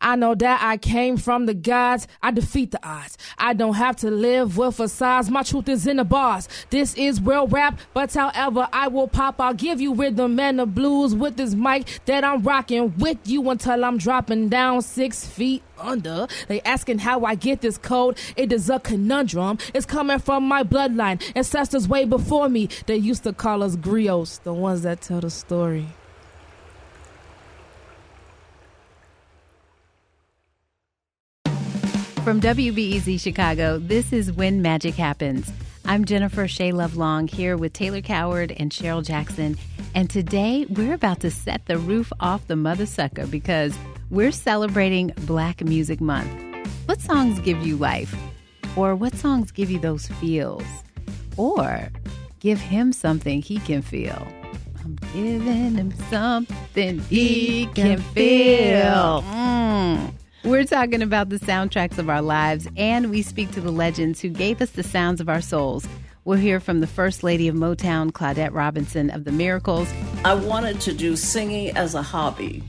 I know that I came from the gods. I defeat the odds. I don't have to live with facades. My truth is in the bars. This is real rap, but however I will pop, I'll give you rhythm and the blues with this mic that I'm rocking with you until I'm dropping down six feet under. They asking how I get this code. It is a conundrum. It's coming from my bloodline. Ancestors way before me. They used to call us griots, the ones that tell the story. From WBEZ Chicago, this is When Magic Happens. I'm Jennifer Shea Love Long here with Taylor Coward and Cheryle Jackson. And today we're about to set the roof off the mother sucker because we're celebrating Black Music Month. What songs give you life? Or what songs give you those feels? Or give him something he can feel. I'm giving him something he can feel. Mm. We're talking about the soundtracks of our lives, and we speak to the legends who gave us the sounds of our souls. We'll hear from the First Lady of Motown, Claudette Robinson of the Miracles. I wanted to do singing as a hobby,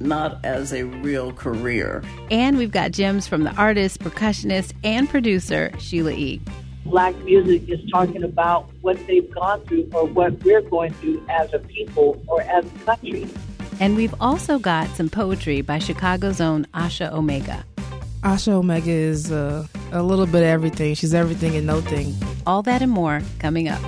not as a real career. And we've got gems from the artist, percussionist, and producer, Sheila E. Black music is talking about what they've gone through or what we're going through as a people or as a country. And we've also got some poetry by Chicago's own Asha Omega. Asha Omega is uh, a little bit of everything. She's everything and no thing. All that and more coming up.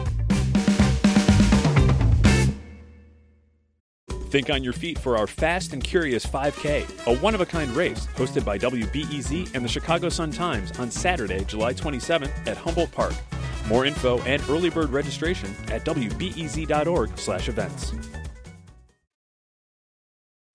Think on your feet for our Fast and Curious 5K, a one of a kind race hosted by WBEZ and the Chicago Sun Times on Saturday, July 27th at Humboldt Park. More info and early bird registration at wbez.org/events.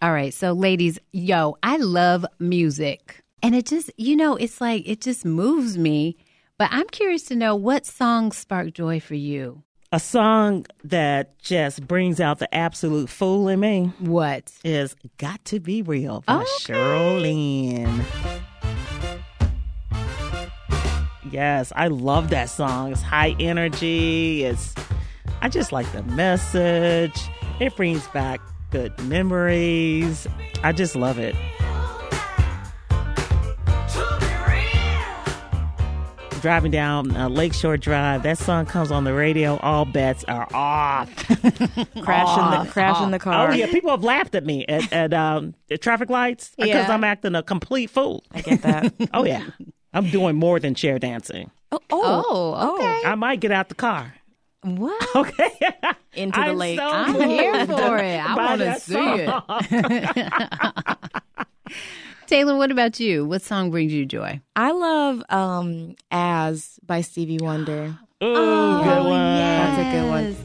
All right, so ladies, yo, I love music. And it just, you know, it's like it just moves me. But I'm curious to know what song spark joy for you. A song that just brings out the absolute fool in me. What? Is Got to Be Real by Okay. Cheryl Lynn. Yes, I love that song. It's high energy. It's I just like the message. It brings back good memories. I just love it. Driving down uh, Lakeshore Drive, that song comes on the radio. All bets are off. Crashing the crashing the car. Oh yeah, people have laughed at me at, at um, at traffic lights because Yeah. I'm acting a complete fool. I get that. Oh yeah, I'm doing more than chair dancing. oh, Oh, okay. I might get out the car. What? Okay, Into the I'm lake. so I'm here for it. I want to see song. it. Taylor, what about you? What song brings you joy? I love um As by Stevie Wonder. Ooh, Oh, good one. That's a good one.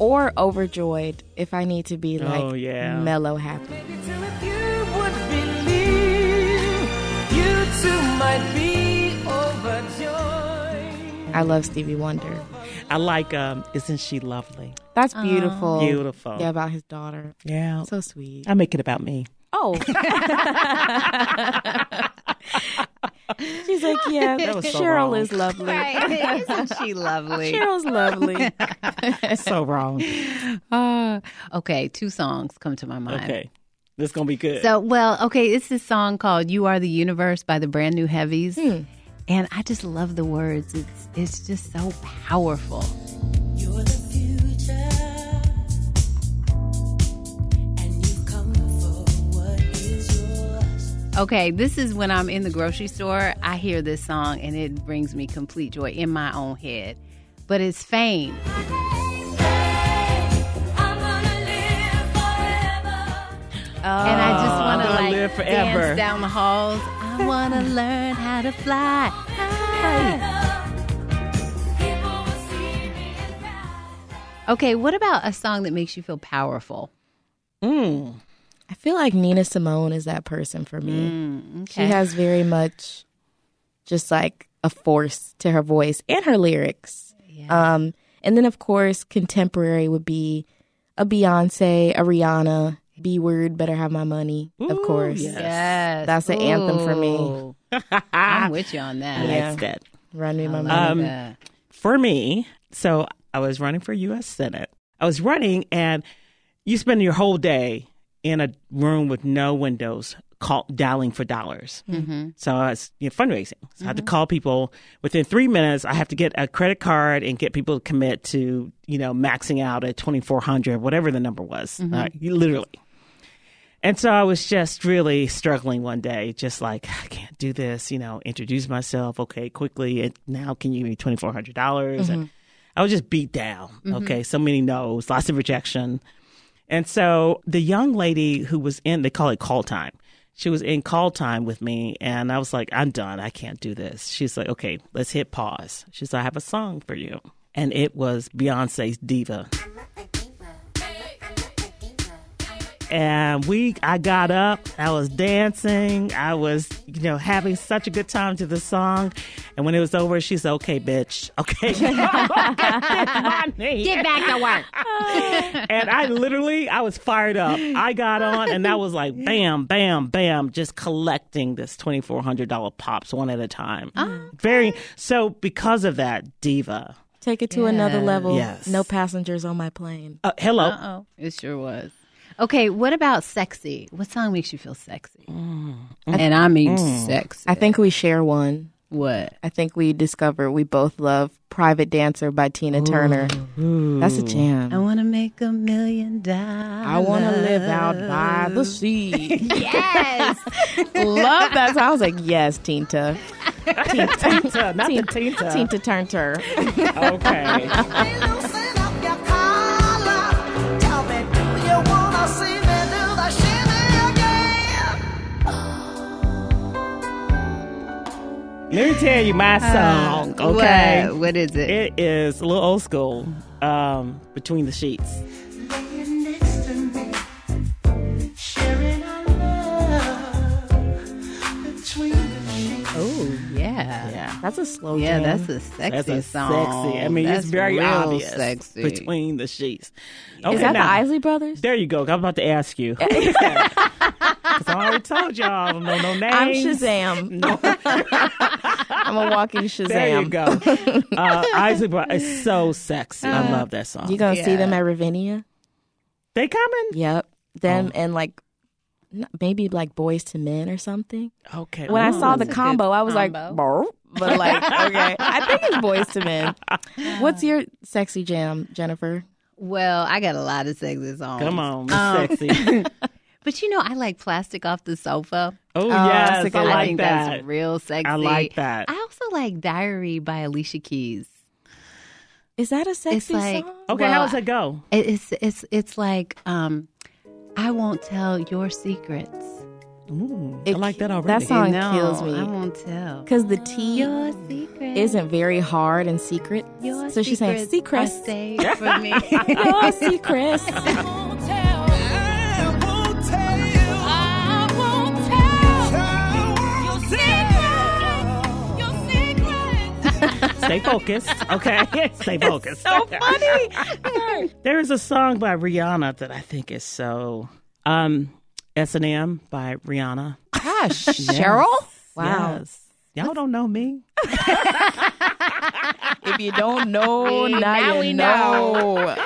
Or Overjoyed if I need to be like Oh, yeah. mellow happy. If you would believe, you too might be overjoyed. I love Stevie Wonder. I like um, Isn't She Lovely? That's beautiful. Beautiful. Yeah, about his daughter. Yeah, So sweet. I make it about me. Oh. She's like, yeah, so Cheryle wrong. is lovely. Right. Isn't she lovely? Cheryle's lovely. so wrong. Uh, okay, two songs come to my mind. Okay, this is gonna be good. So, well, okay, it's this song called "You Are the Universe" by the Brand New Heavies, Hmm. And I just love the words. It's it's just so powerful. You're the future, and you've come for what is yours. Okay, this is when I'm in the grocery store. I hear this song, and it brings me complete joy in my own head. But it's Fame. I'm gonna live forever. and I just want to gonna like live forever. dance down the halls. I want to learn how to fly. People will see me and cry. Okay, what about a song that makes you feel powerful? Mm. I feel like Nina Simone is that person for me. Mm, She has very much just like a force to her voice and her lyrics. Um, and then, of course, contemporary would be a Beyonce, a Rihanna, B Word, Better Have My Money, of course. yes. Yes, That's the anthem for me. I'm with you on that. Yeah. like that. Run Me My Money. Um, for me, so I was running for U.S. Senate. I was running, and you spend your whole day in a room with no windows, call, dialing for dollars. Mm-hmm. So it's you know, fundraising. So I had to call people within three minutes. I have to get a credit card and get people to commit to you know maxing out at twenty four hundred, whatever the number was. Uh, literally. And so I was just really struggling one day, just like, I can't do this, you know, introduce myself, okay, quickly. And now can you give me 2,400? dollars And mm-hmm. I was just beat down. Mm-hmm. Okay, so many no's, lots of rejection. And so the young lady who was in, they call it call time. She was in call time with me, and I was like, I'm done. I can't do this. She's like, okay, let's hit pause. She's like, I have a song for you. And it was Beyonce's Diva. And we i got up i was dancing i was you know having such a good time to the song. And when it was over she said okay bitch. Okay. Get back to work. and i literally i was fired up. I got on and that was like bam bam bam just collecting this $2400 pops one at a time. Very so because of that diva. Take it to another level. Yes. No passengers on my plane. uh, hello. Oh, it sure was. Okay, what about sexy? What song makes you feel sexy? Mm. And I mean mm. sexy. I think we share one. what? I think we discovered we both love Private Dancer by Tina Turner. That's a jam. I want to make a million dollars. I want to live out by the sea. Yes. Love that song. I was like, yes, Tinta. Tinta, Tinta, not the Tinta. Tinta Turner. okay let me tell you my song okay What? What is it? It is a little old school. Um, between the sheets. Laying next to me, sharing our love between the sheets. oh, yeah. Yeah, That's a slow Yeah, jam. that's a sexy that's a song. sexy. I mean, That's it's very obvious. Sexy. Between the sheets. Is that now, the Isley Brothers? There you go. I'm about to ask you. Because I told y'all I don't know no names. I'm Shazam. No, I'm a walking Shazam. there you go. Uh, Isaac Bro- is so sexy. I love that song. You gonna see them at Ravinia? they coming? Yep. Them and like maybe like Boyz II Men or something. Okay. When I saw the combo, I was like, combo. "Burp." but like, okay, I think it's Boyz II Men. What's your sexy jam, Jennifer? Well, I got a lot of sexy songs. Come on, Miss Um, sexy. But you know, I like plastic off the sofa. Oh, that's a yes, I. I like think that. that's real sexy. I like that. I also like Diary by Alicia Keys. Is that a sexy like- song? Okay, Well, how does it go? It's it's it's like um, I won't tell your secrets. Ooh, It- I like that already. that already. song no, kills me. I won't tell. Because the T Your isn't very hard and secret. Your so she's saying secrets secrets. are safe for me. Your secrets. Stay focused. Okay, stay focused. so funny. There is a song by Rihanna that I think is so. Um, S and M by Rihanna. Gosh, Cheryle. Wow. Yes. Y'all don't know me. If you don't know, now, now you we know.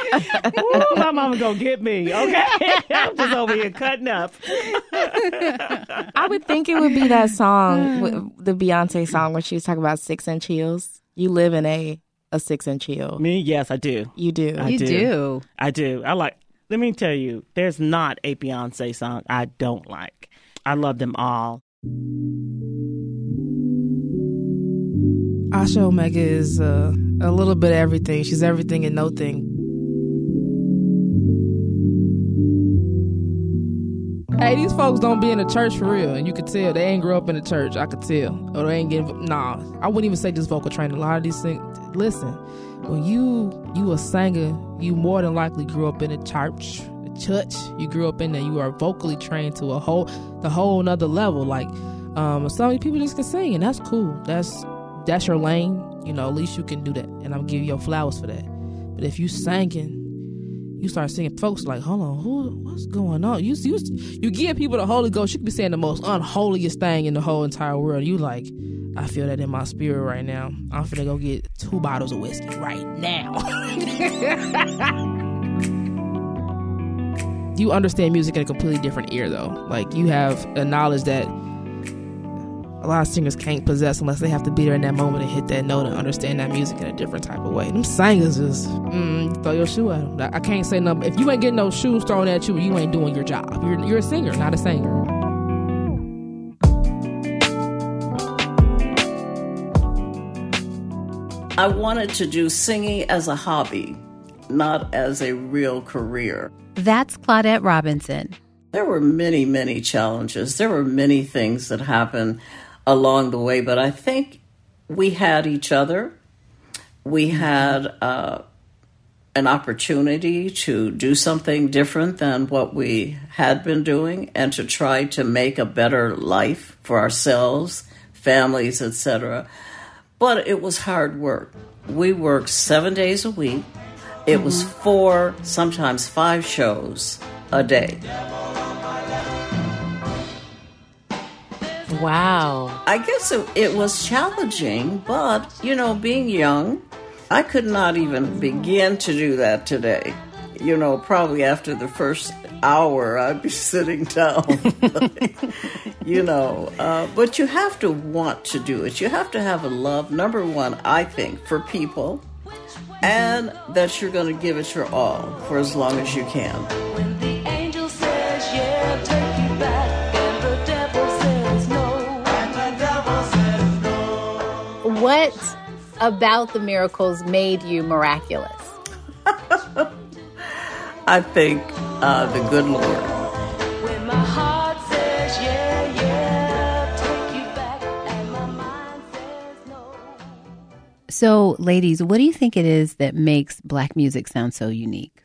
Ooh, my mama gonna get me. Okay, I'm just over here cutting up. I would think it would be that song, the Beyonce song, where she was talking about six inch heels. You live in a a six inch heel. Me, yes, I do. You do. I you do. do. I do. I like. Let me tell you, there's not a Beyonce song I don't like. I love them all. Asha Omega is uh, a little bit of everything. She's everything and no thing. Hey, these folks don't be in the church for real, and you could tell they ain't grew up in the church. I could tell, or they ain't getting. Nah, I wouldn't even say just vocal training. A lot of these things. Listen, when you you a singer, you more than likely grew up in a church. The church you grew up in, and you are vocally trained to a whole the whole another level. Like, um, some people just can sing, and that's cool. That's that's your lane. You know, at least you can do that, and I'm giving you your flowers for that. But if you singing you start seeing folks like, hold on, who, what's going on? You, you, you give people the Holy Ghost, you could be saying the most unholiest thing in the whole entire world. You like, I feel that in my spirit right now. I'm finna go get two bottles of whiskey right now. you understand music in a completely different ear though. Like you have a knowledge that a lot of singers can't possess unless they have to be there in that moment and hit that note and understand that music in a different type of way. Them singers just mm, throw your shoe at them. I can't say nothing. If you ain't getting no shoes thrown at you, you ain't doing your job. You're you're a singer, not a singer. I wanted to do singing as a hobby, not as a real career. That's Claudette Robinson. There were many, many challenges. There were many things that happened along the way, but I think we had each other. We had uh, an opportunity to do something different than what we had been doing and to try to make a better life for ourselves, families, etc. But it was hard work. We worked seven days a week. It mm-hmm. was four, sometimes five shows a day. Wow. I guess it, it, was challenging, but, you know, being young, I could not even begin to do that today. You know, probably after the first hour, I'd be sitting down. you know, uh, but you have to want to do it. You have to have a love, number one, I think, for people, and that you're going to give it your all for as long as you can. What about the miracles made you miraculous? I think uh, the good Lord. So, ladies, what do you think it is that makes black music sound so unique?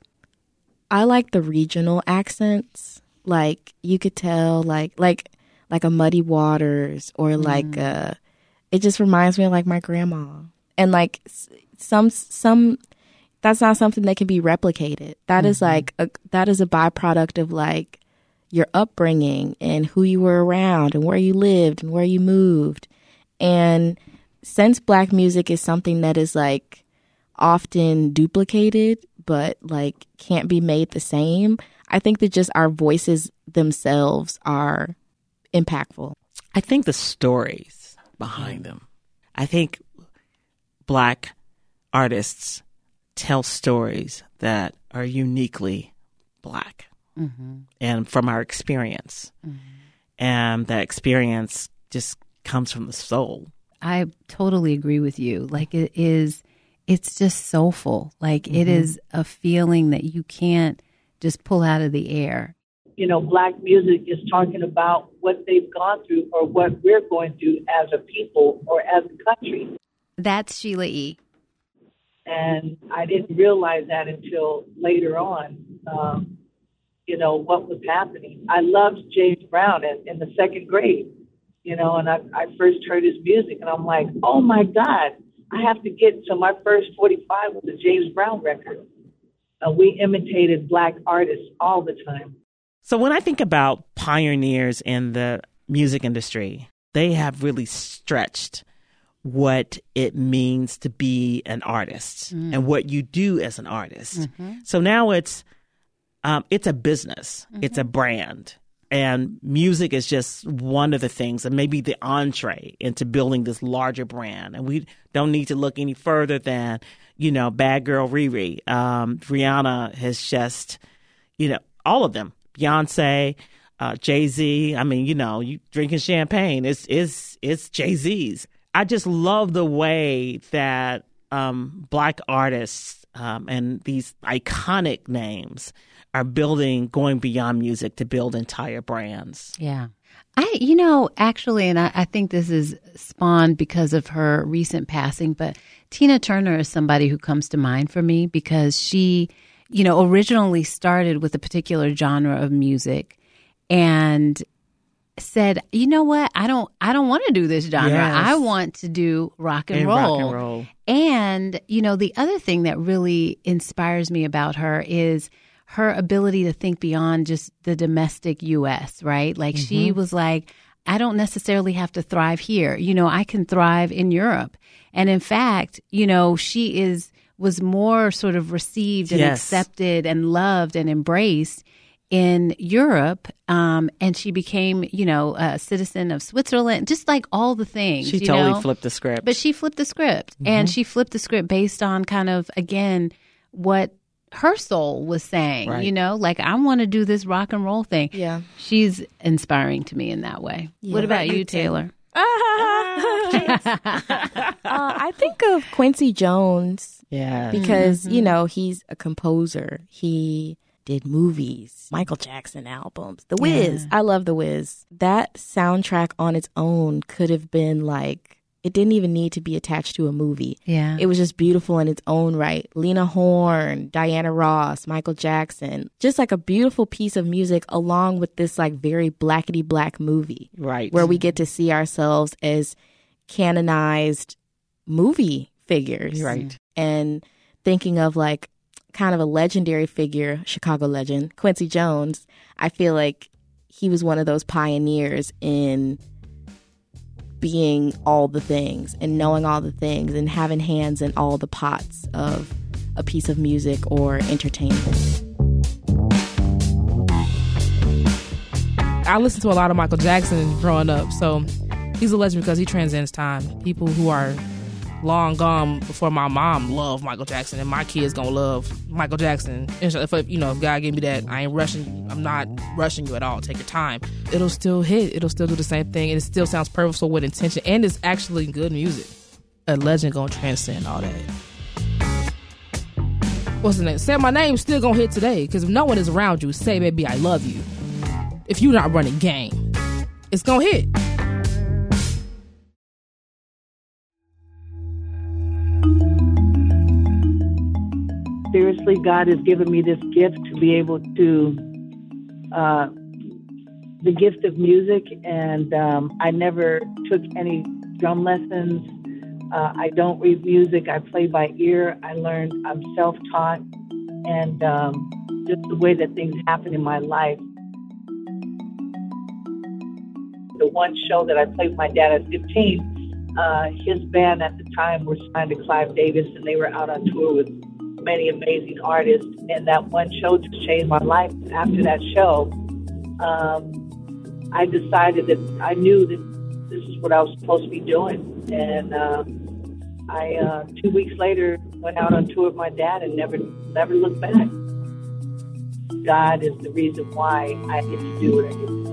I like the regional accents. Like you could tell, like like like a Muddy Waters or like mm. a it just reminds me of like my grandma. And like some some that's not something that can be replicated. That mm-hmm. is like a, that is a byproduct of like your upbringing and who you were around and where you lived and where you moved. And since black music is something that is like often duplicated but like can't be made the same i think that just our voices themselves are impactful. I think the stories behind them. I think black artists tell stories that are uniquely black mm-hmm. and from our experience. Mm-hmm. And that experience just comes from the soul. I totally agree with you. Like it is, it's just soulful. Like mm-hmm. it is a feeling that you can't just pull out of the air you know, black music is talking about what they've gone through or what we're going through as a people or as a country. That's Sheila E. And I didn't realize that until later on, um, you know, what was happening. I loved James Brown in, in the second grade, you know, and I, I first heard his music and I'm like, oh my God, I have to get to my first 45 with the James Brown record. Uh, we imitated black artists all the time. So when I think about pioneers in the music industry, they have really stretched what it means to be an artist mm. and what you do as an artist. Mm-hmm. So now it's um, it's a business, mm-hmm. it's a brand, and music is just one of the things, and maybe the entree into building this larger brand. And we don't need to look any further than you know, Bad Girl Riri, um, Rihanna has just you know all of them Beyonce, uh, Jay Z. I mean, you know, you drinking champagne. It's it's it's Jay Z's. I just love the way that um, black artists um, and these iconic names are building, going beyond music to build entire brands. Yeah. I, you know, actually, and I, I, think this is spawned because of her recent passing, but Tina Turner is somebody who comes to mind for me because she you know, originally started with a particular genre of music and said, "You know what? I don't I don't want to do this genre. Yes. I want to do rock and, and roll." Rock and roll. And, you know, the other thing that really inspires me about her is her ability to think beyond just the domestic US, right? Like mm-hmm. she was like, I don't necessarily have to thrive here. You know, I can thrive in Europe. And in fact, you know, she is was more sort of received and yes. accepted and loved and embraced in Europe, um, and she became, you know, a citizen of Switzerland, just like all the things. She you totally know? flipped the script. But she flipped the script, Mm-hmm. and she flipped the script based on kind of again what her soul was saying. Right. You know, like I want to do this rock and roll thing. Yeah. She's inspiring to me in that way. What about you, Taylor? Uh, I think of Quincy Jones yeah. because you mm-hmm. know he's a composer. He did movies, Michael Jackson albums, The Wiz. I love The Wiz. That soundtrack on its own could have been like it didn't even need to be attached to a movie. Yeah. It was just beautiful in its own right. Lena Horne, Diana Ross, Michael Jackson. Just like a beautiful piece of music along with this like very blackety black movie right. where we get to see ourselves as canonized movie figures. Right. And thinking of like kind of a legendary figure, Chicago legend, Quincy Jones, I feel like he was one of those pioneers in being all the things and knowing all the things and having hands in all the pots of a piece of music or entertainment. I listened to a lot of Michael Jackson growing up, so he's a legend because he transcends time. People who are long gone before my mom loved Michael Jackson, and my kids gonna love Michael Jackson. And If you know, if God gave me that, I ain't rushing. I'm not rushing you at all. Take your time. It'll still hit. It'll still do the same thing, it still sounds purposeful with intention, and it's actually good music. A legend gonna transcend all that. What's the name? Say my name still gonna hit today because if no one is around you, say baby I love you. If you're not running game, it's gonna hit. Seriously, God has given me this gift to be able to, uh, the gift of music, and um, I never took any drum lessons. Uh, I don't read music. I play by ear. I learned. I'm self-taught, and um, just the way that things happen in my life. The one show that I played with my dad at 15, uh, his band at the time were signed to Clive Davis, and they were out on tour with many amazing artists, and that one show just changed my life. After that show, um, I decided that I knew that this is what I was supposed to be doing, and um, I uh, two weeks later went out on tour with my dad and never never looked back. God is the reason why I get to do what I get to do.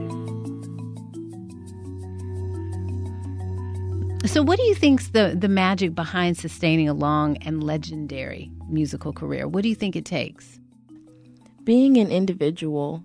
So, what do you think's the the magic behind sustaining a long and legendary musical career? What do you think it takes? being an individual,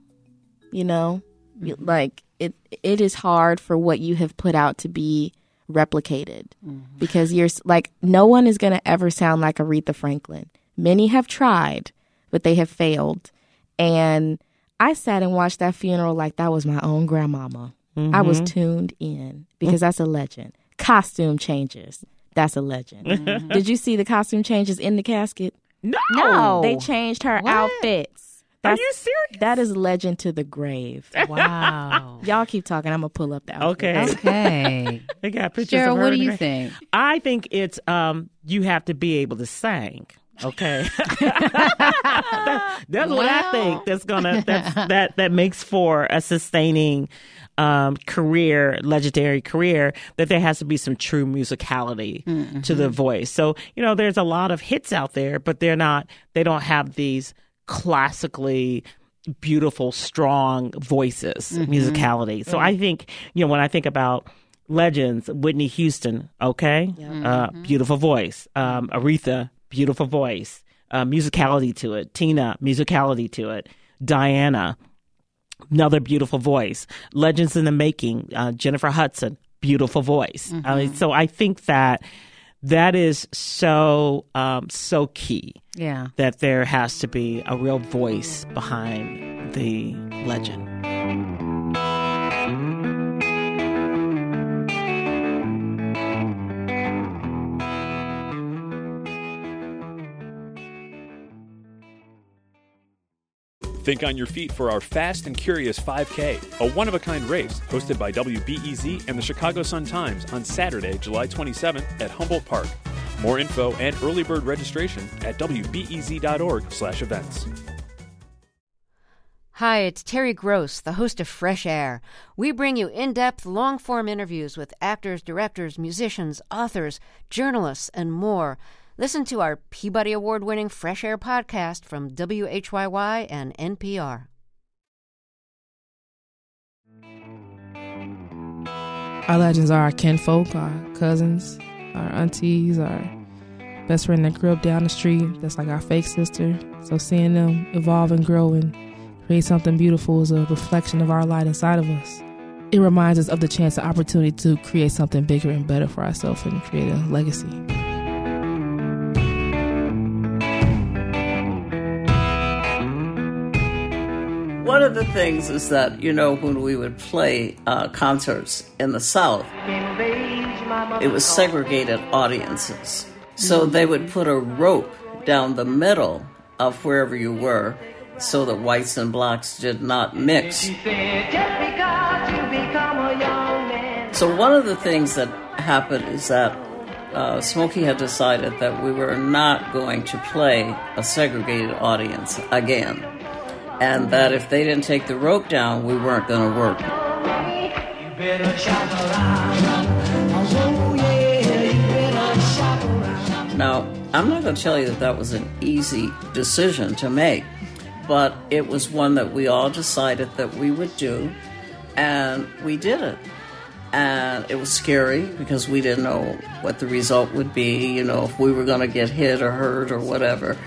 you know, you- mm-hmm. like it it is hard for what you have put out to be replicated mm-hmm. because you're like no one is going to ever sound like Aretha Franklin. Many have tried, but they have failed. And I sat and watched that funeral like that was my own grandmama. I was mm-hmm. tuned in because that's a legend. Costume changes. That's a legend. Did you see the costume changes in the casket? No. They changed her outfits. Are That's- you serious? That is legend to the grave. Wow. Y'all keep talking. I'm gonna pull up that. Okay. okay. They got pictures of Cheryle, her what do you the- think? I think it's um you have to be able to sing. Okay, That- that's what I think. That's gonna that's, that that makes for a sustaining um, career, legendary career. That there has to be some true musicality to the voice. So you know, there's a lot of hits out there, but they're not. They don't have these classically beautiful, strong voices, musicality. So I think you know when I think about legends, Whitney Houston, okay, uh, beautiful voice. Um, Aretha, beautiful voice. Uh, musicality to it. Tina, musicality to it. Diana, another beautiful voice. Legends in the making. Uh, Jennifer Hudson, beautiful voice. I mean, so I think that that is so um, so key Yeah. that there has to be a real voice behind the legend. Think on your feet for our Fast and Curious 5K, a one of a kind race hosted by WBEZ and the Chicago Sun Times on Saturday, July 27th at Humboldt Park. More info and early bird registration at wbez.org/events. Hi, it's Terry Gross, the host of Fresh Air. We bring you in depth, long form interviews with actors, directors, musicians, authors, journalists, and more. Listen to our Peabody Award winning Fresh Air podcast from WHYY and NPR. Our legends are our kinfolk, our cousins, our aunties, our best friend that grew up down the street. That's like our fake sister. So seeing them evolve and grow and create something beautiful is a reflection of our light inside of us. It reminds us of the chance and opportunity to create something bigger and better for ourselves and create a legacy. One of the things is that, you know, when we would play uh, concerts in the South, it was segregated audiences. So they would put a rope down the middle of wherever you were so that whites and blacks did not mix. So one of the things that happened is that uh, Smokey had decided that we were not going to play a segregated audience again, and that if they didn't take the rope down, we weren't going to work. Now, I'm not going to tell you that that was an easy decision to make, but it was one that we all decided that we would do, and we did it. And it was scary because we didn't know what the result would be, you know, if we were going to get hit or hurt or whatever.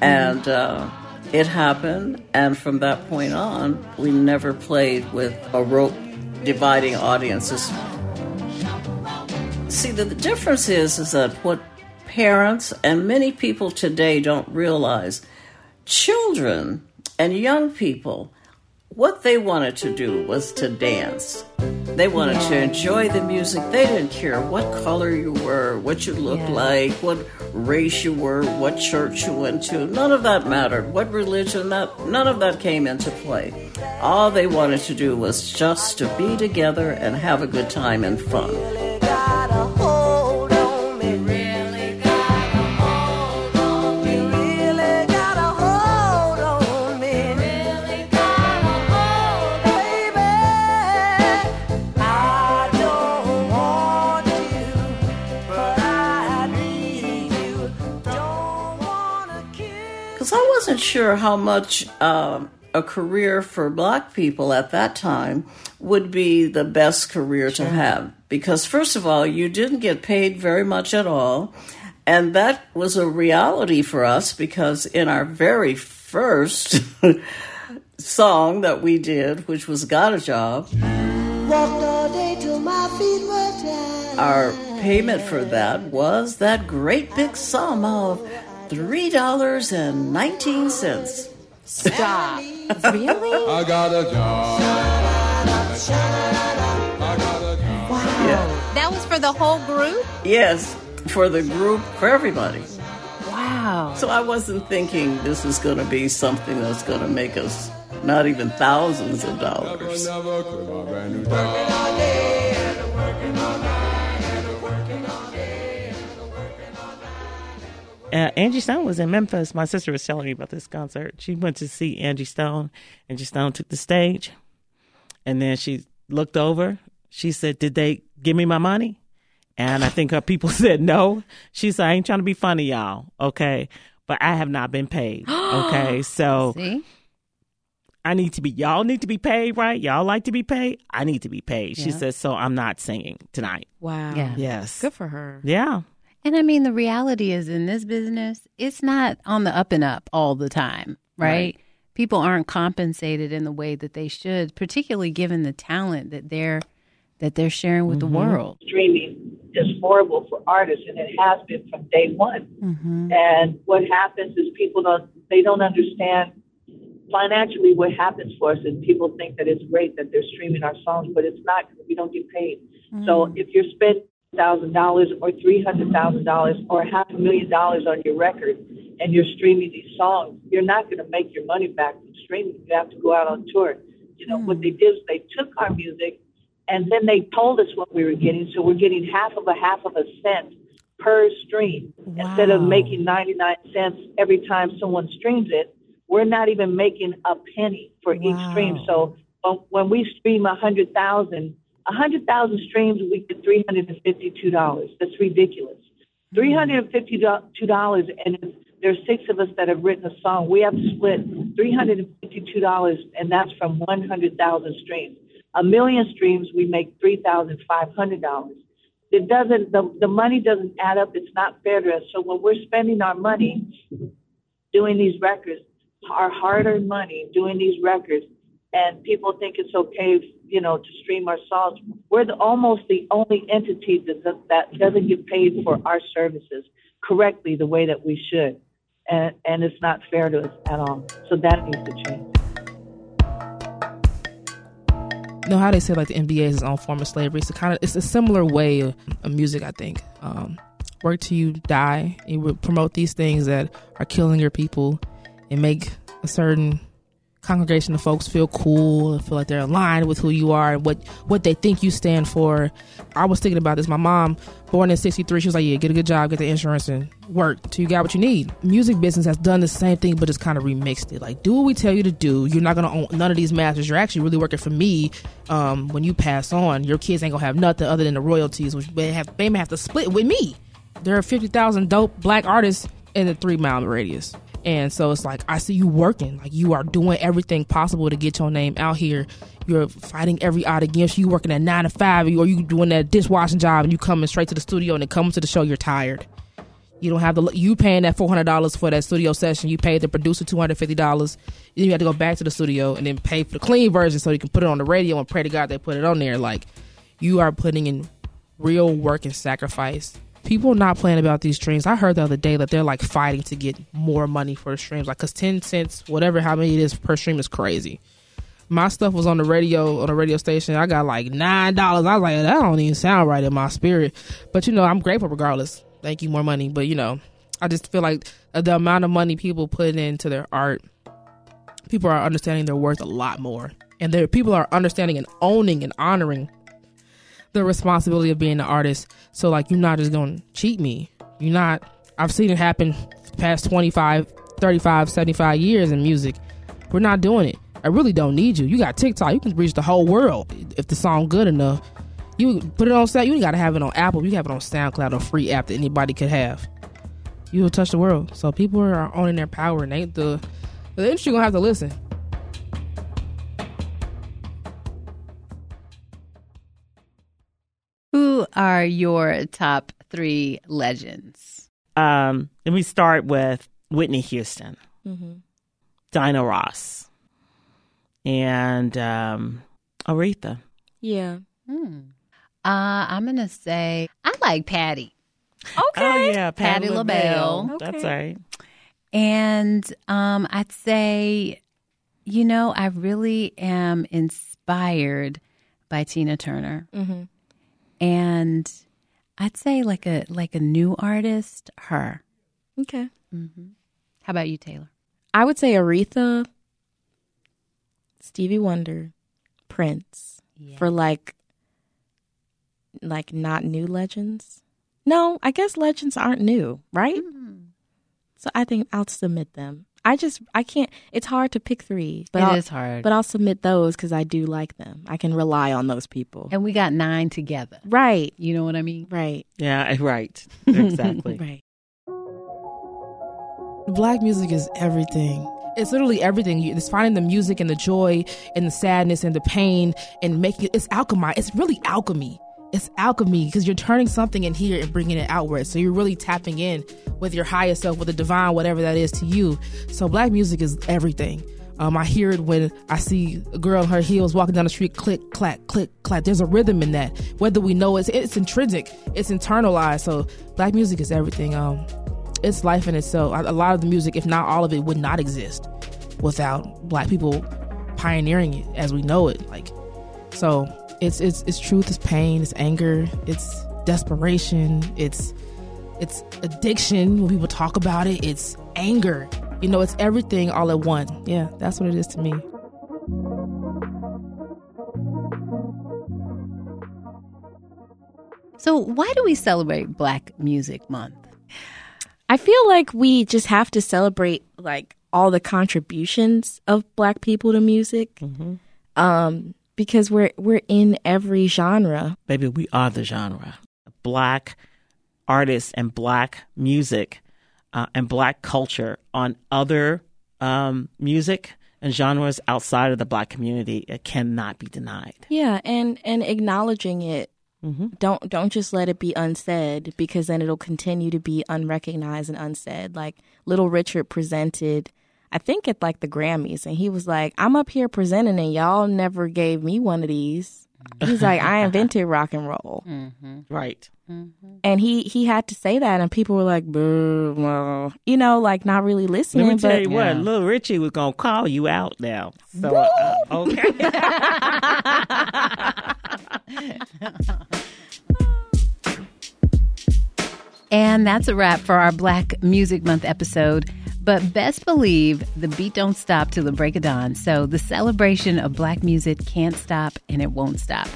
And uh, it happened, and from that point on, we never played with a rope dividing audiences. See, the, the difference is, is that what parents and many people today don't realize children and young people what they wanted to do was to dance. They wanted to enjoy the music. They didn't care what color you were what you looked like what race you were what church you went to. None of that mattered. What religion that none of that came into play. All they wanted to do was just to be together and have a good time and fun wasn't sure how much um, a career for black people at that time would be the best career to have. Because, first of all, you didn't get paid very much at all. And that was a reality for us because in our very first song that we did, which was Got a Job, Walked all day till my feet were tired. our payment for that was that great big sum of $3.19. Stop. really? I got a job. I got a job. Yeah. That was for the whole group? Yes, for the group, for everybody. Wow. So I wasn't thinking this is going to be something that's going to make us not even thousands of dollars. never quit Uh, Angie Stone was in Memphis. My sister was telling me about this concert. She went to see Angie Stone. Angie Stone took the stage, and then she looked over. She said, "Did they give me my money?" And I think her people said no. She said, "I ain't trying to be funny, y'all. Okay, but I have not been paid. Okay, so See? I need to be. Y'all need to be paid, right? Y'all like to be paid. I need to be paid." She Yeah. said, "So I'm not singing tonight." Wow. Yeah. Yes. Good for her. Yeah. And I mean, the reality is in this business, it's not on the up and up all the time, right? People aren't compensated in the way that they should, particularly given the talent that they're that they're sharing with the mm-hmm. world. streaming is horrible for artists, and it has been from day one. Mm-hmm. And what happens is people don't they don't understand financially what happens for us, and people think that it's great that they're streaming our songs, but it's not. 'cause We don't get paid. So mm-hmm. if you're spending thousand dollars or three hundred thousand dollars or half a million dollars on your record and you're streaming these songs, you're not going to make your money back from streaming. You have to go out on tour. You know what they did is they took our music and then they told us what we were getting. So we're getting half of a half of a cent per stream instead of making 99 cents every time someone streams it. we're not even making a penny for each stream. So when- when we stream a hundred thousand, a hundred thousand streams, we get three hundred and fifty-two dollars. That's ridiculous. Three hundred and if there's six of us that have written a song. We have to split three hundred and that's from one hundred thousand streams. A million streams, we make three thousand five hundred dollars. It doesn't. The the money doesn't add up. It's not fair to us. So when we're spending our money doing these records, our hard-earned money doing these records, and people think it's okay, you know, to stream our songs. We're the, almost the only entity that that doesn't get paid for our services correctly the way that we should, and and it's not fair to us at all. So that needs to change. You know how they say like the NBA is its own form of slavery. It's a kind of it's a similar way of, of music. I think. Um, work till you die. You would promote these things that are killing your people, and make a certain congregation of folks feel cool and feel like they're aligned with who you are and what what they think you stand for. I was thinking about this. My mom, born in '63, she was like, "Yeah, get a good job, get the insurance, and work till you got what you need." Music business has done the same thing, but it's kind of remixed it. Like, do what we tell you to do. You're not gonna own none of these masters. You're actually really working for me. Um, when you pass on, your kids ain't gonna have nothing other than the royalties, which they have they may have to split with me. There are fifty thousand dope black artists in the three mile radius. And so it's like I see you working, like you are doing everything possible to get your name out here. You're fighting every odd against you. Working at nine to five, or you doing that dishwashing job, and you coming straight to the studio, and then coming to the show, you're tired. You don't have the you paying that four hundred dollars for that studio session. You paid the producer two hundred fifty dollars. Then you have to go back to the studio and then pay for the clean version so you can put it on the radio and pray to God they put it on there. Like you are putting in real work and sacrifice. People not playing about these streams. I heard the other day that they're like fighting to get more money for streams, like because ten cents, whatever how many it is per stream is crazy. My stuff was on the radio on a radio station. I got like nine dollars. I was like, that don't even sound right in my spirit. But you know, I'm grateful regardless. Thank you, more money. But you know, I just feel like the amount of money people put into their art, people are understanding their worth a lot more, and there people are understanding and owning and honoring the responsibility of being an artist. So like you're not just going to cheat me. You're not I've seen it happen past 25, 35, 75 years in music. We're not doing it. I really don't need you. You got TikTok. You can reach the whole world if the song good enough. You put it on set. You got to have it on Apple. You have it on SoundCloud, a free app that anybody could have. You will touch the world. So people are owning their power, and they the the industry gonna have to listen. Are your top three legends? Um, and we start with Whitney Houston, Diana Ross, and um, Aretha. Yeah. Hmm. Uh, I'm gonna say I like Patti. Okay. Oh yeah, Patti Patti LaBelle. LaBelle. That's right. And um, I'd say, you know, I really am inspired by Tina Turner. Mm-hmm. And I'd say like a like a new artist, her. Okay. Mm-hmm. How about you, Taylor? I would say Aretha, Stevie Wonder, Prince for like like not new legends. No, I guess legends aren't new, right? Mm-hmm. So I think I'll submit them. I just I can't. It's hard to pick three, but It I'll, is hard. But I'll submit those because I do like them. I can rely on those people. And we got nine together. Right, You know what I mean? right, Yeah, right. Exactly. right. Black music is everything. It's literally everything. It's finding the music and the joy and the sadness and the pain and making it. It's alchemy. It's really alchemy. It's alchemy because you're turning something in here and bringing it outward. So you're really tapping in with your higher self, with the divine, whatever that is to you. So black music is everything. Um, I hear it when I see a girl in her heels walking down the street, click, clack, click, clack. There's a rhythm in that. Whether we know it's, it's intrinsic, it's internalized. So black music is everything. Um, it's life in itself. A lot of the music, if not all of it, would not exist without black people pioneering it as we know it. Like, so it's it's it's truth, it's pain, it's anger, it's desperation, it's it's addiction when people talk about it, it's anger. You know, it's everything all at once. Yeah, that's what it is to me. So why do we celebrate Black Music Month? I feel like we just have to celebrate like all the contributions of black people to music. Um, because we're we're in every genre. Baby, we are the genre. Black artists and black music uh, and black culture on other um, music and genres outside of the black community it cannot be denied. Yeah, and and acknowledging it. Don't don't just let it be unsaid because then it'll continue to be unrecognized and unsaid. Like Little Richard presented, I think at like the Grammys, and he was like, "I'm up here presenting, and y'all never gave me one of these." He's like, "I invented rock and roll," Right. and he he had to say that, and people were like, "Boo," well," you know, like not really listening. Let me tell but you what, Little Richie was gonna call you out now. So uh, okay. And that's a wrap for our Black Music Month episode. But best believe the beat don't stop till the break of dawn. So the celebration of black music can't stop and it won't stop.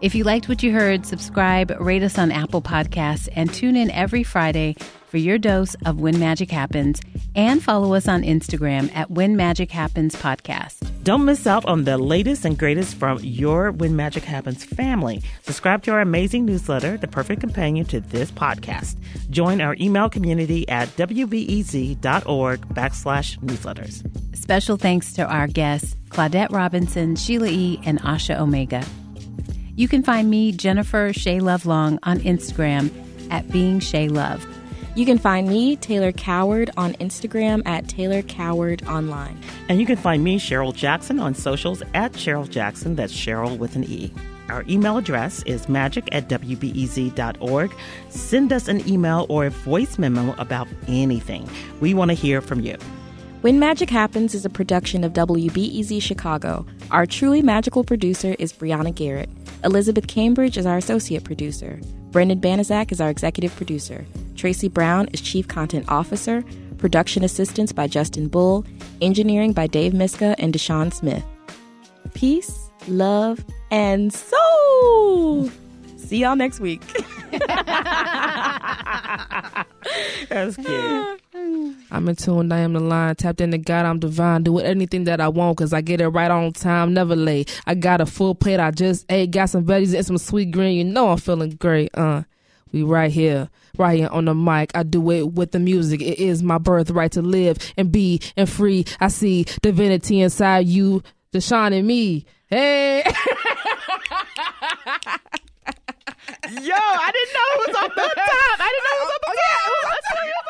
If you liked what you heard, subscribe, rate us on Apple Podcasts, and tune in every Friday for your dose of When Magic Happens. And follow us on Instagram at When Magic Happens Podcast. Don't miss out on the latest and greatest from your When Magic Happens family. Subscribe to our amazing newsletter, the perfect companion to this podcast. Join our email community at wbez.org backslash newsletters. Special thanks to our guests, Claudette Robinson, Sheila E., and Asha Omega. You can find me, Jennifer Shea Love Long, on Instagram at Being Shea Love. You can find me, Taylor Coward, on Instagram at Taylor Coward Online. And you can find me, Cheryle Jackson, on socials at Cheryle Jackson. That's Cheryle with an E. Our email address is magic at wbez.org. Send us an email or a voice memo about anything. We want to hear from you. When Magic Happens is a production of WBEZ Chicago. Our truly magical producer is Brianna Garrett. Elizabeth Cambridge is our associate producer. Brendan Banaszak is our executive producer. Tracy Brown is chief content officer. Production assistance by Justin Bull. Engineering by Dave Miska and Deshaun Smith. Peace, love, and soul. See y'all next week. That's cute. I'm in tune, I am the line. Tapped into God, I'm divine. Do it anything that I want, cause I get it right on time, never late. I got a full plate, I just ate. Got some veggies and some sweet green. You know I'm feeling great, uh. We right here, right here on the mic. I do it with the music. It is my birthright to live and be and free. I see divinity inside you, the shine in me. Hey. Yo, I didn't know it was on the top. I didn't know it was on the top.